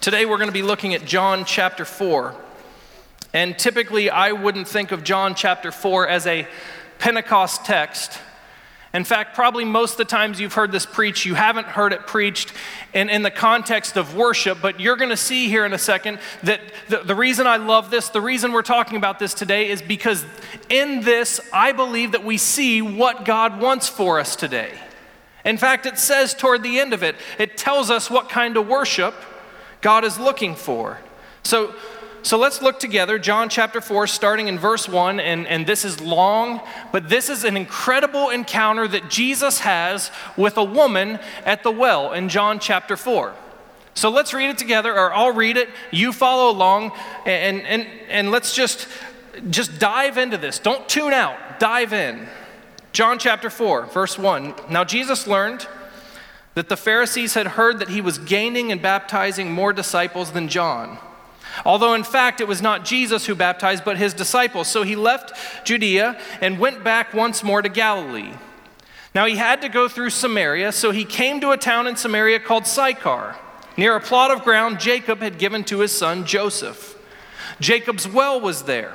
Today we're going to be looking at John chapter 4. And typically I wouldn't think of John chapter 4 as a Pentecost text. In fact, probably most of the times you've heard this preached, you haven't heard it preached in, in the context of worship, but you're going to see here in a second that the, the reason I love this, the reason we're talking about this today is because in this, I believe that we see what God wants for us today. In fact, it says toward the end of it, it tells us what kind of worship God is looking for. So, so let's look together, John chapter 4, starting in verse 1. And, and this is long, but this is an incredible encounter that Jesus has with a woman at the well in John chapter 4. So let's read it together, or I'll read it, you follow along, and, and, and let's just, just dive into this. Don't tune out, dive in. John chapter 4, verse 1. Now Jesus learned that the Pharisees had heard that he was gaining and baptizing more disciples than John. Although, in fact, it was not Jesus who baptized, but his disciples. So he left Judea and went back once more to Galilee. Now he had to go through Samaria, so he came to a town in Samaria called Sychar, near a plot of ground Jacob had given to his son Joseph. Jacob's well was there.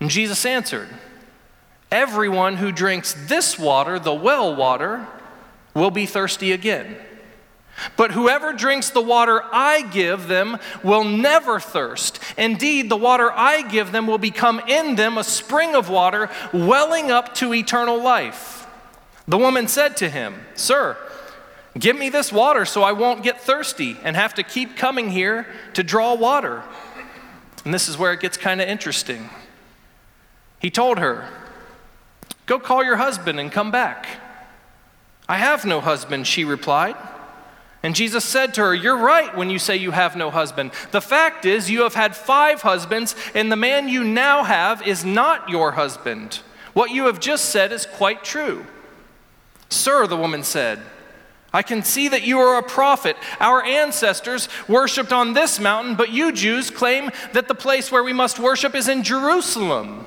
And Jesus answered, Everyone who drinks this water, the well water, will be thirsty again. But whoever drinks the water I give them will never thirst. Indeed, the water I give them will become in them a spring of water welling up to eternal life. The woman said to him, Sir, give me this water so I won't get thirsty and have to keep coming here to draw water. And this is where it gets kind of interesting. He told her, Go call your husband and come back. I have no husband, she replied. And Jesus said to her, You're right when you say you have no husband. The fact is, you have had five husbands, and the man you now have is not your husband. What you have just said is quite true. Sir, the woman said, I can see that you are a prophet. Our ancestors worshiped on this mountain, but you Jews claim that the place where we must worship is in Jerusalem.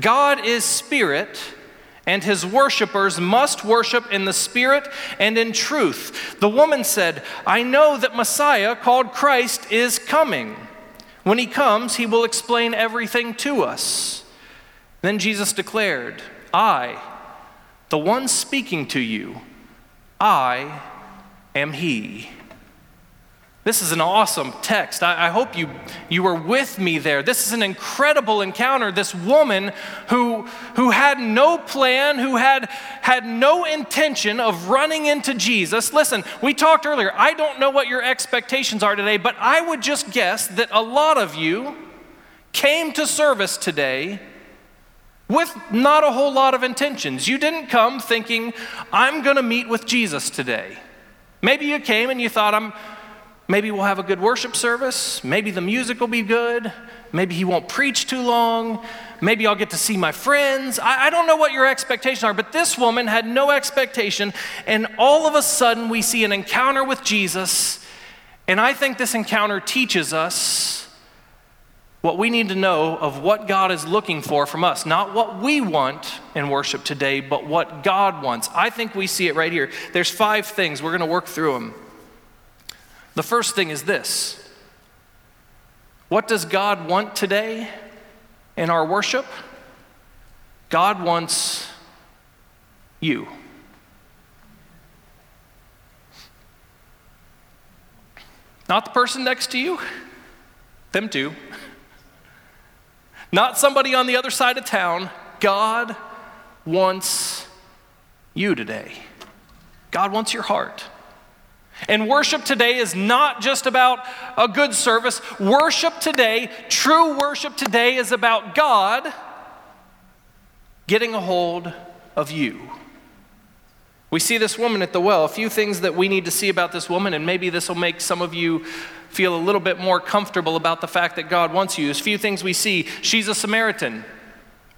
God is spirit, and his worshippers must worship in the spirit and in truth. The woman said, I know that Messiah, called Christ, is coming. When he comes, he will explain everything to us. Then Jesus declared, I, the one speaking to you, I am he. This is an awesome text. I, I, hope you, you were with me there. This is an incredible encounter. This woman who, who had no plan, who had, had no intention of running into Jesus. Listen, we talked earlier. I don't know what your expectations are today, but I would just guess that a lot of you came to service today with not a whole lot of intentions. You didn't come thinking, I'm going to meet with Jesus today. Maybe you came and you thought, I'm Maybe we'll have a good worship service. Maybe the music will be good. Maybe he won't preach too long. Maybe I'll get to see my friends. I, I, don't know what your expectations are, but this woman had no expectation. And all of a sudden, we see an encounter with Jesus. And I think this encounter teaches us what we need to know of what God is looking for from us. Not what we want in worship today, but what God wants. I think we see it right here. There's five things. We're going to work through them. The first thing is this What does God want today in our worship? God wants you. Not the person next to you, them too. Not somebody on the other side of town. God wants you today. God wants your heart. And worship today is not just about a good service. Worship today, true worship today, is about God getting a hold of you. We see this woman at the well. A few things that we need to see about this woman, and maybe this will make some of you feel a little bit more comfortable about the fact that God wants you. There's a few things we see. She's a Samaritan.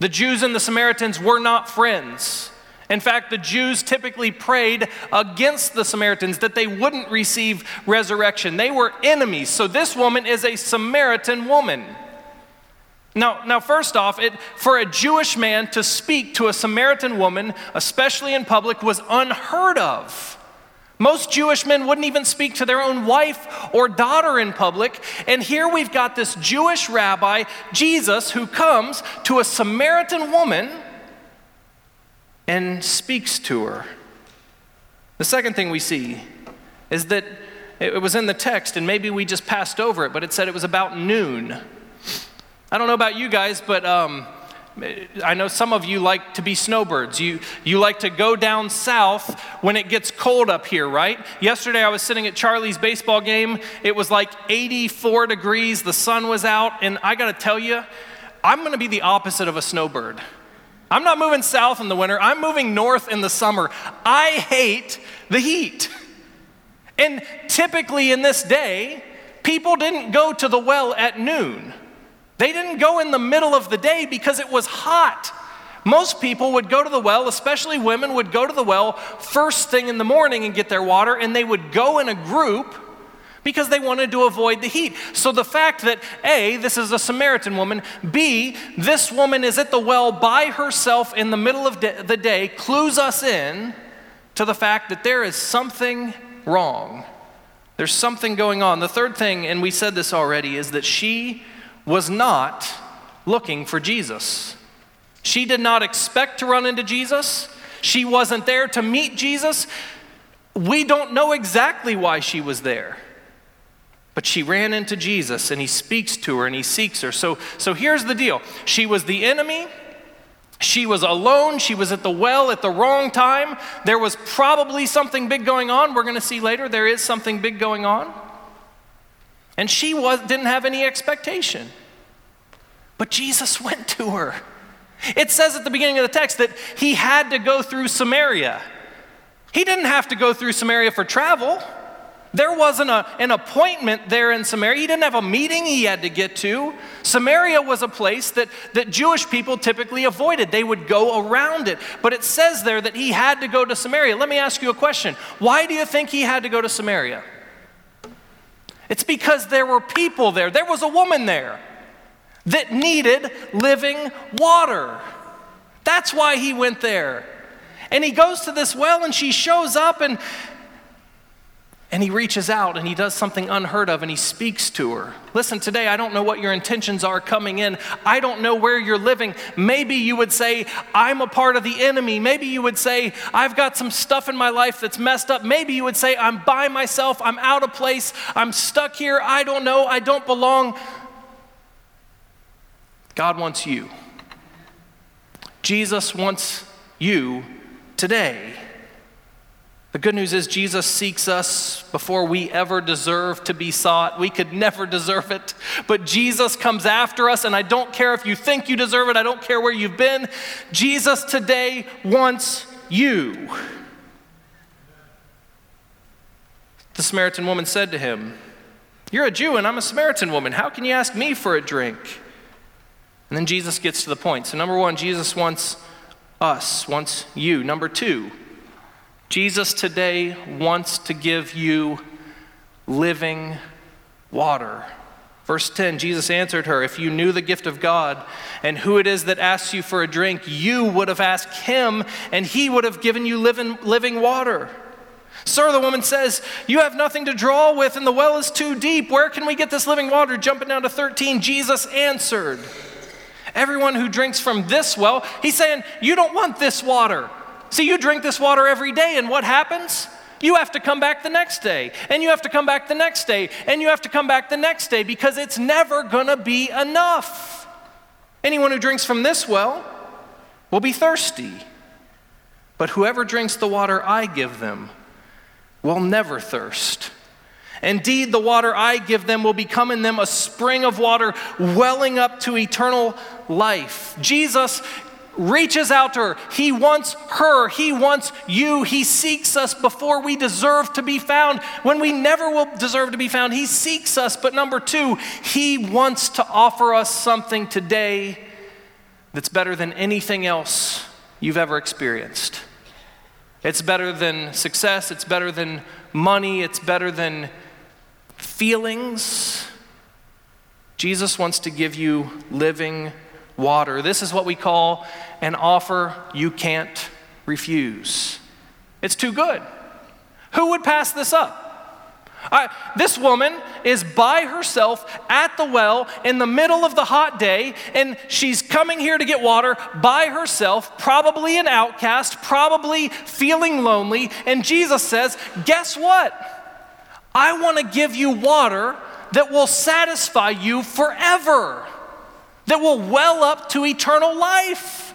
The Jews and the Samaritans were not friends. In fact, the Jews typically prayed against the Samaritans that they wouldn't receive resurrection. They were enemies. So this woman is a Samaritan woman. Now, now first off, it, for a Jewish man to speak to a Samaritan woman, especially in public, was unheard of. Most Jewish men wouldn't even speak to their own wife or daughter in public. And here we've got this Jewish rabbi, Jesus, who comes to a Samaritan woman and speaks to her. The second thing we see is that it was in the text, and maybe we just passed over it, but it said it was about noon. I don't know about you guys, but um, I know some of you like to be snowbirds. You, you like to go down south when it gets cold up here, right? Yesterday I was sitting at Charlie's baseball game. It was like 84 degrees, the sun was out, and I gotta tell you, I'm gonna be the opposite of a snowbird. I'm not moving south in the winter, I'm moving north in the summer. I hate the heat. And typically in this day, people didn't go to the well at noon. They didn't go in the middle of the day because it was hot. Most people would go to the well, especially women would go to the well first thing in the morning and get their water, and they would go in a group because they wanted to avoid the heat. So the fact that A, this is a Samaritan woman, B, this woman is at the well by herself in the middle of the day clues us in to the fact that there is something wrong. There's something going on. The third thing, and we said this already, is that she was not looking for Jesus. She did not expect to run into Jesus. She wasn't there to meet Jesus. We don't know exactly why she was there. But she ran into Jesus and he speaks to her and he seeks her. So, so here's the deal she was the enemy. She was alone. She was at the well at the wrong time. There was probably something big going on. We're going to see later there is something big going on. And she was, didn't have any expectation. But Jesus went to her. It says at the beginning of the text that he had to go through Samaria. He didn't have to go through Samaria for travel. There wasn't a, an appointment there in Samaria. He didn't have a meeting he had to get to. Samaria was a place that, that Jewish people typically avoided. They would go around it. But it says there that he had to go to Samaria. Let me ask you a question. Why do you think he had to go to Samaria? It's because there were people there. There was a woman there that needed living water. That's why he went there. And he goes to this well and she shows up and and he reaches out and he does something unheard of and he speaks to her. Listen, today I don't know what your intentions are coming in. I don't know where you're living. Maybe you would say, I'm a part of the enemy. Maybe you would say, I've got some stuff in my life that's messed up. Maybe you would say, I'm by myself. I'm out of place. I'm stuck here. I don't know. I don't belong. God wants you. Jesus wants you today. The good news is Jesus seeks us before we ever deserve to be sought. We could never deserve it, but Jesus comes after us, and I don't care if you think you deserve it, I don't care where you've been. Jesus today wants you. The Samaritan woman said to him, You're a Jew, and I'm a Samaritan woman. How can you ask me for a drink? And then Jesus gets to the point. So, number one, Jesus wants us, wants you. Number two, Jesus today wants to give you living water. Verse 10 Jesus answered her, If you knew the gift of God and who it is that asks you for a drink, you would have asked him, and he would have given you living, living water. Sir, the woman says, You have nothing to draw with, and the well is too deep. Where can we get this living water? Jumping down to 13, Jesus answered, Everyone who drinks from this well, he's saying, You don't want this water. See, you drink this water every day, and what happens? You have to come back the next day, and you have to come back the next day, and you have to come back the next day because it's never gonna be enough. Anyone who drinks from this well will be thirsty, but whoever drinks the water I give them will never thirst. Indeed, the water I give them will become in them a spring of water welling up to eternal life. Jesus reaches out to her. He wants her. He wants you. He seeks us before we deserve to be found. When we never will deserve to be found, He seeks us. But number two, He wants to offer us something today that's better than anything else you've ever experienced. It's better than success, it's better than money, it's better than feelings. Jesus wants to give you living water. This is what we call an offer you can't refuse. It's too good. Who would pass this up? this woman is by herself at the well in the middle of the hot day, and she's coming here to get water by herself, probably an outcast, probably feeling lonely. And Jesus says, Guess what? I want to give you water that will satisfy you forever, that will well up to eternal life.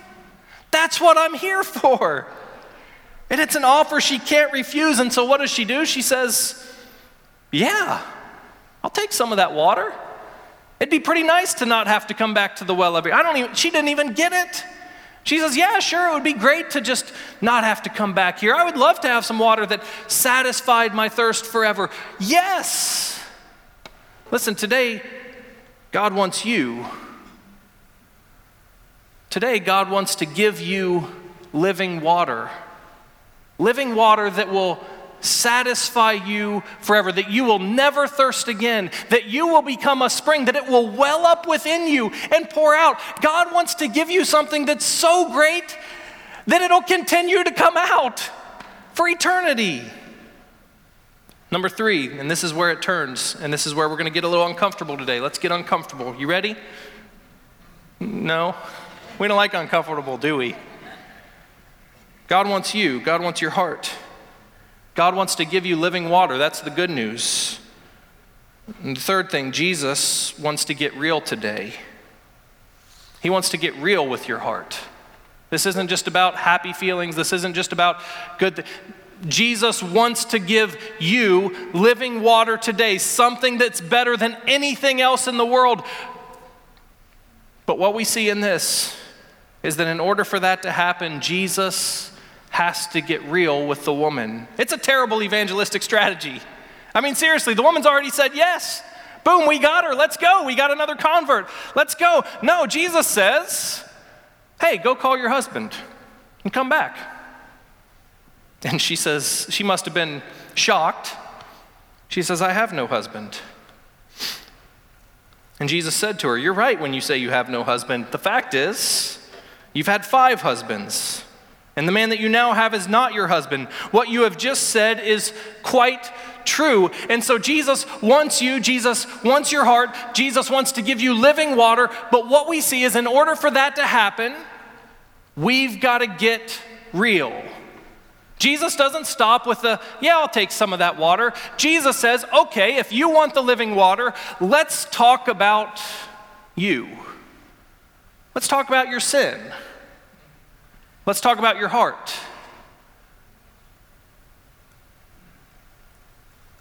That's what I'm here for. And it's an offer she can't refuse. And so, what does she do? She says, yeah, I'll take some of that water. It'd be pretty nice to not have to come back to the well every. I don't even. She didn't even get it. She says, "Yeah, sure. It would be great to just not have to come back here. I would love to have some water that satisfied my thirst forever." Yes. Listen, today, God wants you. Today, God wants to give you living water. Living water that will satisfy you forever, that you will never thirst again, that you will become a spring, that it will well up within you and pour out. God wants to give you something that's so great that it'll continue to come out for eternity. Number three, and this is where it turns, and this is where we're going to get a little uncomfortable today. Let's get uncomfortable. You ready? No? We don't like uncomfortable, do we? God wants you, God wants your heart. God wants to give you living water. That's the good news. And the third thing, Jesus wants to get real today. He wants to get real with your heart. This isn't just about happy feelings. This isn't just about good. Th- Jesus wants to give you living water today, something that's better than anything else in the world. But what we see in this is that in order for that to happen, Jesus has to get real with the woman. It's a terrible evangelistic strategy. I mean, seriously, the woman's already said yes. Boom, we got her. Let's go. We got another convert. Let's go. No, Jesus says, hey, go call your husband and come back. And she says, she must have been shocked. She says, I have no husband. And Jesus said to her, You're right when you say you have no husband. The fact is, you've had five husbands. And the man that you now have is not your husband. What you have just said is quite true. And so Jesus wants you, Jesus wants your heart, Jesus wants to give you living water. But what we see is in order for that to happen, we've got to get real. Jesus doesn't stop with the, yeah, I'll take some of that water. Jesus says, okay, if you want the living water, let's talk about you. Let's talk about your sin. Let's talk about your heart.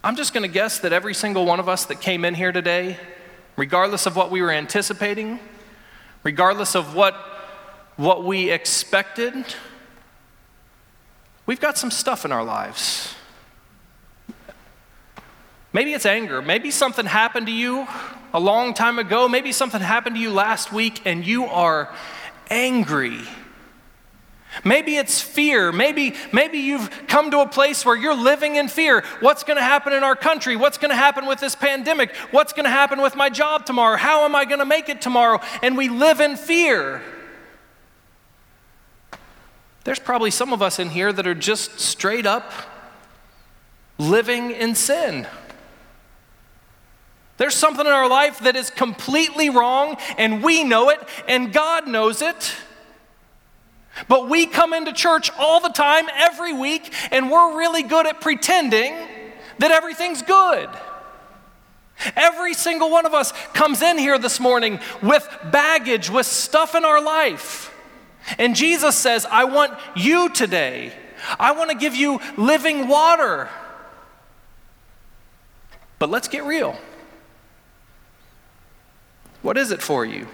I'm just going to guess that every single one of us that came in here today, regardless of what we were anticipating, regardless of what, what we expected, we've got some stuff in our lives. Maybe it's anger. Maybe something happened to you a long time ago. Maybe something happened to you last week and you are angry Maybe it's fear. Maybe, maybe you've come to a place where you're living in fear. What's going to happen in our country? What's going to happen with this pandemic? What's going to happen with my job tomorrow? How am I going to make it tomorrow? And we live in fear. There's probably some of us in here that are just straight up living in sin. There's something in our life that is completely wrong, and we know it, and God knows it. But we come into church all the time, every week, and we're really good at pretending that everything's good. Every single one of us comes in here this morning with baggage, with stuff in our life. And Jesus says, I want you today. I want to give you living water. But let's get real. What is it for you?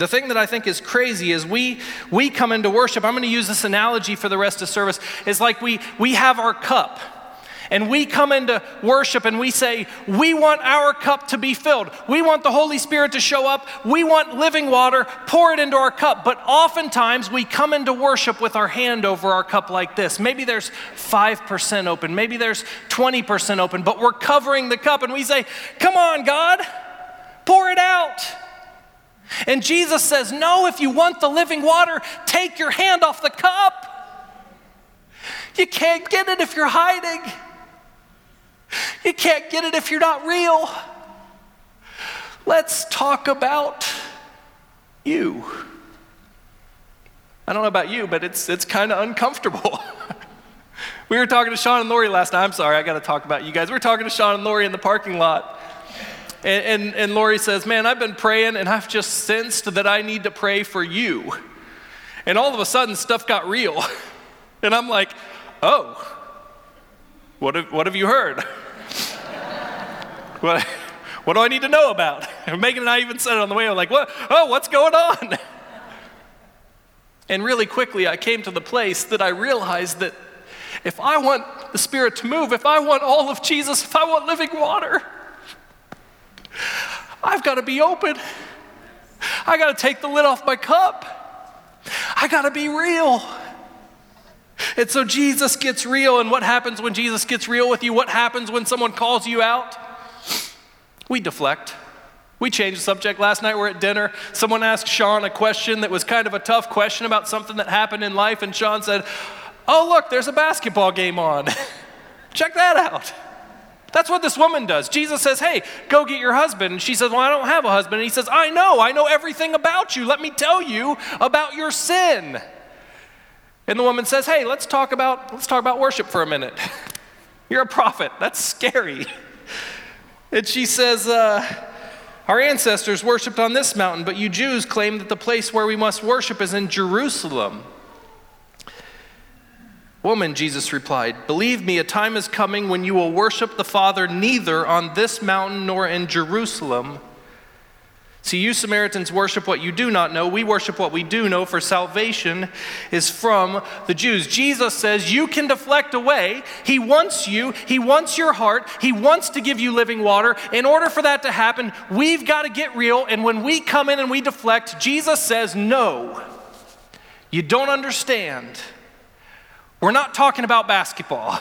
The thing that I think is crazy is we, we come into worship. I'm going to use this analogy for the rest of service. It's like we, we have our cup and we come into worship and we say, We want our cup to be filled. We want the Holy Spirit to show up. We want living water. Pour it into our cup. But oftentimes we come into worship with our hand over our cup like this. Maybe there's 5% open, maybe there's 20% open, but we're covering the cup and we say, Come on, God. Pour it out. And Jesus says, No, if you want the living water, take your hand off the cup. You can't get it if you're hiding. You can't get it if you're not real. Let's talk about you. I don't know about you, but it's, it's kind of uncomfortable. we were talking to Sean and Lori last night. I'm sorry, I got to talk about you guys. We were talking to Sean and Lori in the parking lot. And, and, and Lori says, Man, I've been praying and I've just sensed that I need to pray for you. And all of a sudden, stuff got real. And I'm like, Oh, what have, what have you heard? what, what do I need to know about? And Megan and I even said it on the way. I'm like, what? Oh, what's going on? And really quickly, I came to the place that I realized that if I want the Spirit to move, if I want all of Jesus, if I want living water, I've got to be open. I got to take the lid off my cup. I got to be real. And so Jesus gets real. And what happens when Jesus gets real with you? What happens when someone calls you out? We deflect. We changed the subject last night. We're at dinner. Someone asked Sean a question that was kind of a tough question about something that happened in life. And Sean said, Oh, look, there's a basketball game on. Check that out. That's what this woman does. Jesus says, Hey, go get your husband. And she says, Well, I don't have a husband. And he says, I know. I know everything about you. Let me tell you about your sin. And the woman says, Hey, let's talk about, let's talk about worship for a minute. You're a prophet. That's scary. And she says, uh, Our ancestors worshiped on this mountain, but you Jews claim that the place where we must worship is in Jerusalem. Woman, Jesus replied, Believe me, a time is coming when you will worship the Father neither on this mountain nor in Jerusalem. See, you Samaritans worship what you do not know. We worship what we do know, for salvation is from the Jews. Jesus says you can deflect away. He wants you, He wants your heart, He wants to give you living water. In order for that to happen, we've got to get real. And when we come in and we deflect, Jesus says, No, you don't understand. We're not talking about basketball.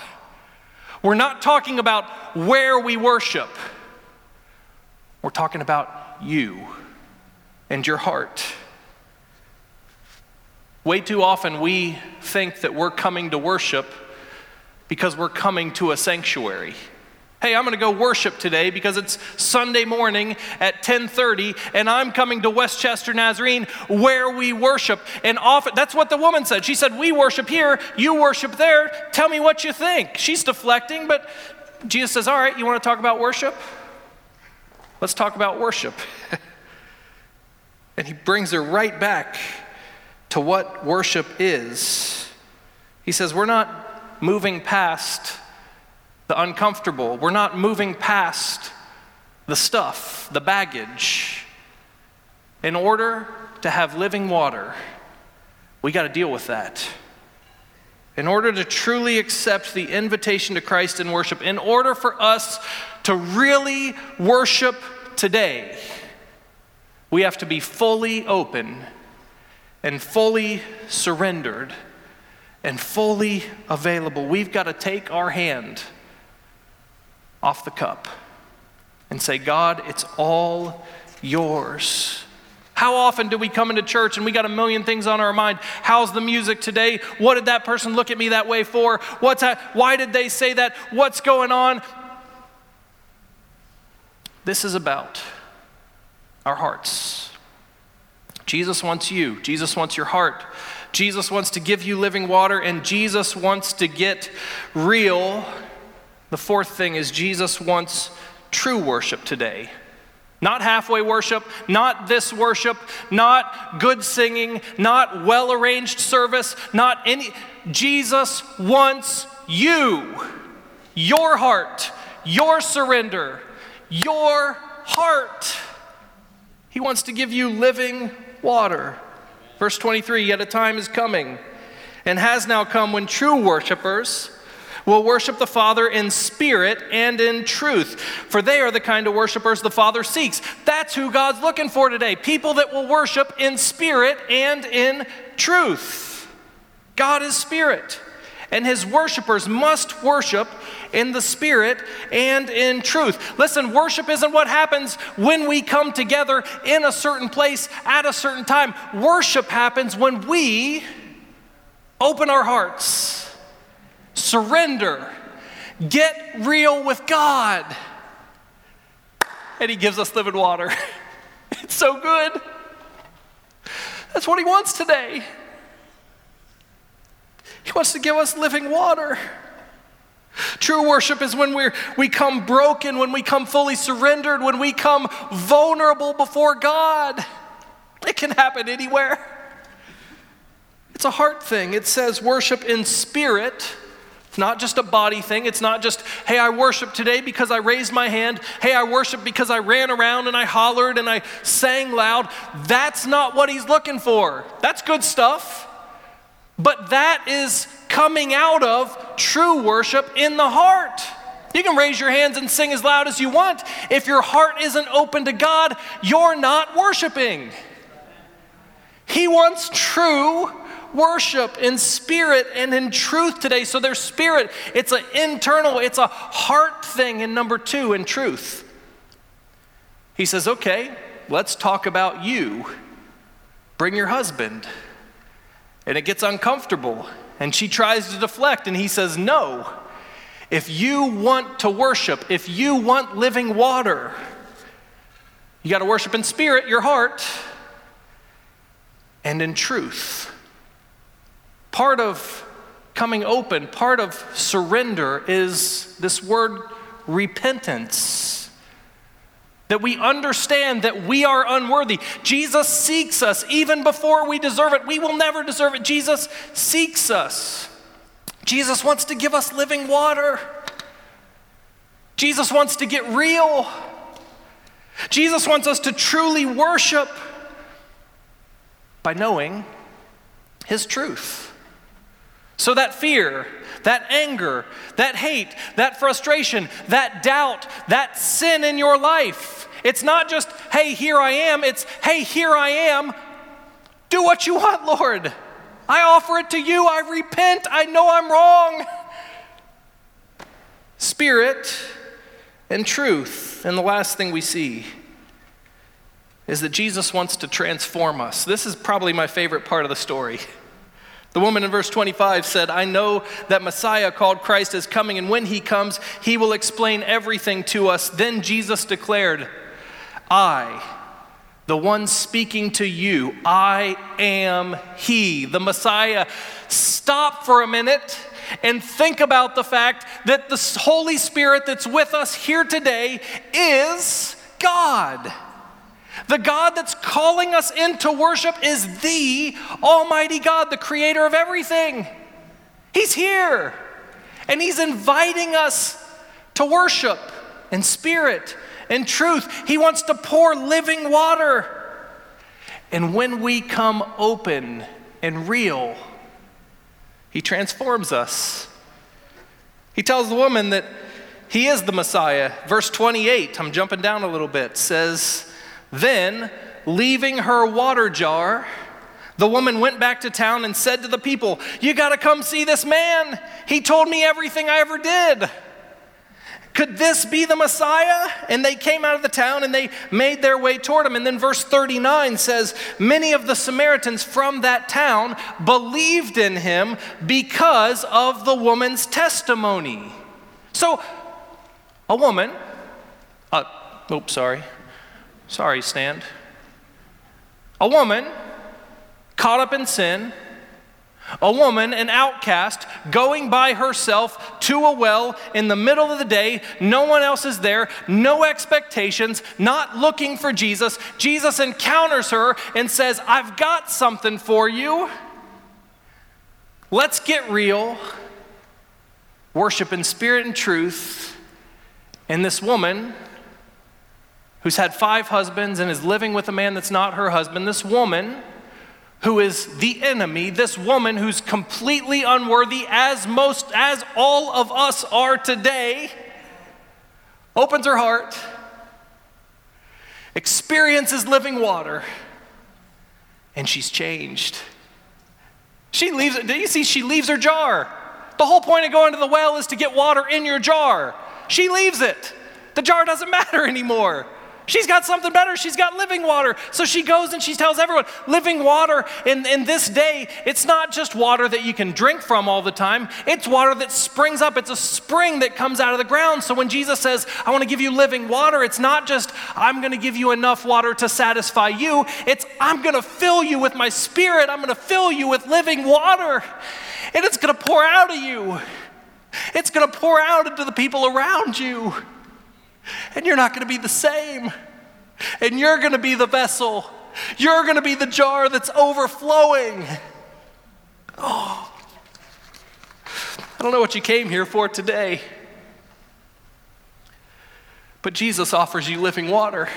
We're not talking about where we worship. We're talking about you and your heart. Way too often we think that we're coming to worship because we're coming to a sanctuary. Hey, I'm going to go worship today because it's Sunday morning at 10:30 and I'm coming to Westchester Nazarene where we worship. And often that's what the woman said. She said, "We worship here, you worship there. Tell me what you think." She's deflecting, but Jesus says, "All right, you want to talk about worship? Let's talk about worship." and he brings her right back to what worship is. He says, "We're not moving past the uncomfortable. We're not moving past the stuff, the baggage. In order to have living water, we got to deal with that. In order to truly accept the invitation to Christ in worship, in order for us to really worship today, we have to be fully open and fully surrendered and fully available, we've got to take our hand off the cup and say, God, it's all yours. How often do we come into church and we got a million things on our mind? How's the music today? What did that person look at me that way for? What's that? Why did they say that? What's going on? This is about our hearts. Jesus wants you. Jesus wants your heart. Jesus wants to give you living water, and Jesus wants to get real. The fourth thing is Jesus wants true worship today. Not halfway worship, not this worship, not good singing, not well arranged service, not any. Jesus wants you, your heart, your surrender, your heart. He wants to give you living water. Verse 23 Yet a time is coming and has now come when true worshipers will worship the Father in spirit and in truth, for they are the kind of worshipers the Father seeks. That's who God's looking for today people that will worship in spirit and in truth. God is spirit, and his worshipers must worship in the spirit and in truth. Listen, worship isn't what happens when we come together in a certain place at a certain time. Worship happens when we open our hearts surrender, get real with God. And He gives us living water. It's so good. That's what He wants today. He wants to give us living water. True worship is when we we come broken, when we come fully surrendered, when we come vulnerable before God. It can happen anywhere. It's a heart thing. It says worship in spirit not just a body thing. It's not just, hey, I worship today because I raised my hand. Hey, I worship because I ran around and I hollered and I sang loud. That's not what he's looking for. That's good stuff. But that is coming out of true worship in the heart. You can raise your hands and sing as loud as you want. If your heart isn't open to God, you're not worshiping. He wants true worship in spirit and in truth today. So there's spirit, it's an internal, it's a heart thing. And number two, in truth. He says, okay, let's talk about you. Bring your husband. And it gets uncomfortable. And she tries to deflect, and he says, no. If you want to worship, if you want living water, you got to worship in spirit, your heart, and in truth. Part of coming open, part of surrender is this word repentance. That we understand that we are unworthy. Jesus seeks us even before we deserve it. We will never deserve it. Jesus seeks us. Jesus wants to give us living water. Jesus wants to get real. Jesus wants us to truly worship by knowing His truth. So, that fear, that anger, that hate, that frustration, that doubt, that sin in your life, it's not just, hey, here I am. It's, hey, here I am. Do what you want, Lord. I offer it to you. I repent. I know I'm wrong. Spirit and truth. And the last thing we see is that Jesus wants to transform us. This is probably my favorite part of the story. The woman in verse 25 said, I know that Messiah called Christ is coming, and when he comes, he will explain everything to us. Then Jesus declared, I, the one speaking to you, I am he, the Messiah. Stop for a minute and think about the fact that the Holy Spirit that's with us here today is God. The God that's calling us into worship is the Almighty God, the creator of everything. He's here, and He's inviting us to worship in spirit and truth. He wants to pour living water. And when we come open and real, He transforms us. He tells the woman that He is the Messiah. Verse 28, I'm jumping down a little bit, says, then, leaving her water jar, The woman went back to town and said to the people, You got to come see this man. He told me everything I ever did. Could this be the Messiah? And they came out of the town and they made their way toward him. And then verse 39 says, Many of the Samaritans from that town believed in him because of the woman's testimony. So, a woman, uh, oops, sorry. Sorry, stand. A woman caught up in sin, a woman, an outcast, going by herself to a well in the middle of the day. No one else is there, no expectations, not looking for Jesus. Jesus encounters her and says, I've got something for you. Let's get real. Worship in spirit and truth. And this woman, who's had five husbands and is living with a man that's not her husband, this woman who is the enemy, this woman who's completely unworthy, as most, as all of us are today, opens her heart, experiences living water, and she's changed. She leaves, do you see? She leaves her jar. The whole point of going to the well is to get water in your jar. She leaves it. The jar doesn't matter anymore. She's got something better. She's got living water. So she goes and she tells everyone living water in, in this day, it's not just water that you can drink from all the time, it's water that springs up. It's a spring that comes out of the ground. So when Jesus says, I want to give you living water, it's not just, I'm going to give you enough water to satisfy you. It's, I'm going to fill you with my spirit. I'm going to fill you with living water. And it's going to pour out of you. It's going to pour out into the people around you and you're not going to be the same. And you're going to be the vessel. You're going to be the jar that's overflowing. Oh. I don't know what you came here for today, but Jesus offers you living water.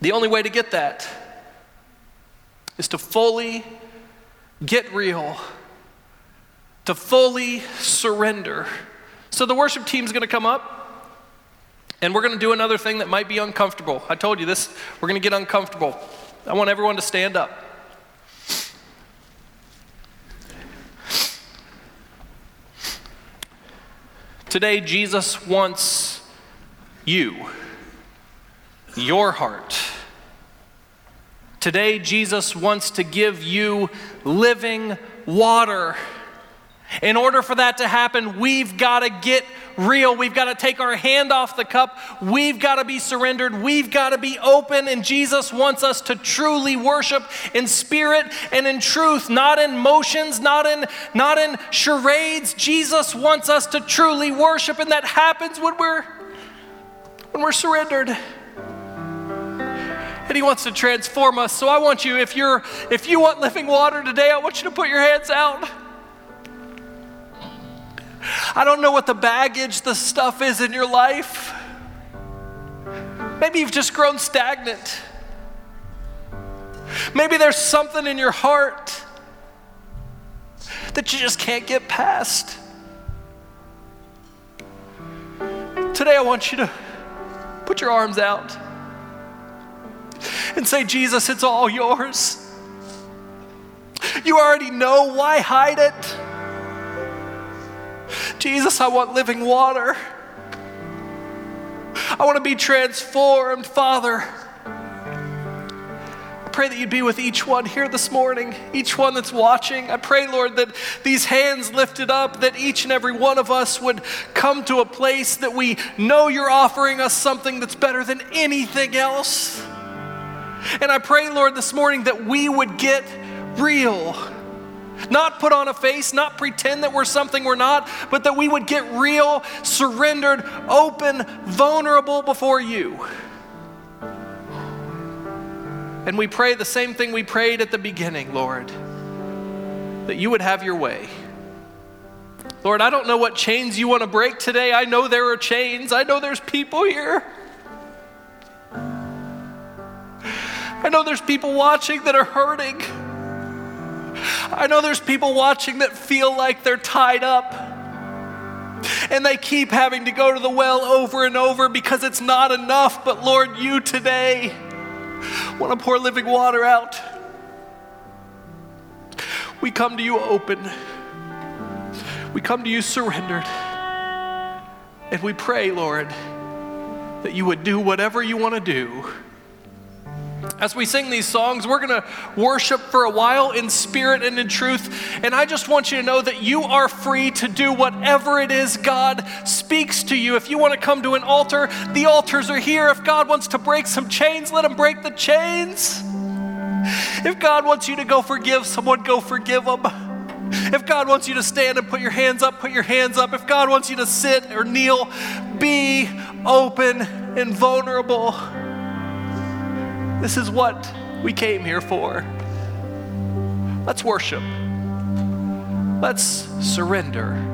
The only way to get that is to fully get real, to fully surrender. So the worship team's going to come up, and we're going to do another thing that might be uncomfortable. I told you this, we're going to get uncomfortable. I want everyone to stand up. Today, Jesus wants you, your heart. Today, Jesus wants to give you living water. In order for that to happen, we've got to get real. We've got to take our hand off the cup. We've got to be surrendered. We've got to be open. And Jesus wants us to truly worship in spirit and in truth, not in motions, not in, not in charades. Jesus wants us to truly worship, and that happens when we're, when we're surrendered and he wants to transform us. So I want you if you're if you want living water today, I want you to put your hands out. I don't know what the baggage, the stuff is in your life. Maybe you've just grown stagnant. Maybe there's something in your heart that you just can't get past. Today, I want you to put your arms out and say, Jesus, it's all yours. You already know why hide it. Jesus, I want living water. I want to be transformed, Father. I pray that you'd be with each one here this morning, each one that's watching. I pray, Lord, that these hands lifted up, that each and every one of us would come to a place that we know you're offering us something that's better than anything else. And I pray, Lord, this morning that we would get real not put on a face, not pretend that we're something we're not, but that we would get real, surrendered, open, vulnerable before you. And we pray the same thing we prayed at the beginning, Lord, that you would have your way. Lord, I don't know what chains you want to break today. I know there are chains. I know there's people here. I know there's people watching that are hurting. I know there's people watching that feel like they're tied up. And they keep having to go to the well over and over because it's not enough. But Lord, you today want to pour living water out. We come to you open. We come to you surrendered. And we pray, Lord, that you would do whatever you want to do. As we sing these songs, we're going to worship for a while in spirit and in truth. And I just want you to know that you are free to do whatever it is God speaks to you. If you want to come to an altar, the altars are here. If God wants to break some chains, let Him break the chains. If God wants you to go forgive someone, go forgive them. If God wants you to stand and put your hands up, put your hands up. If God wants you to sit or kneel, be open and vulnerable. This is what we came here for. Let's worship. Let's surrender.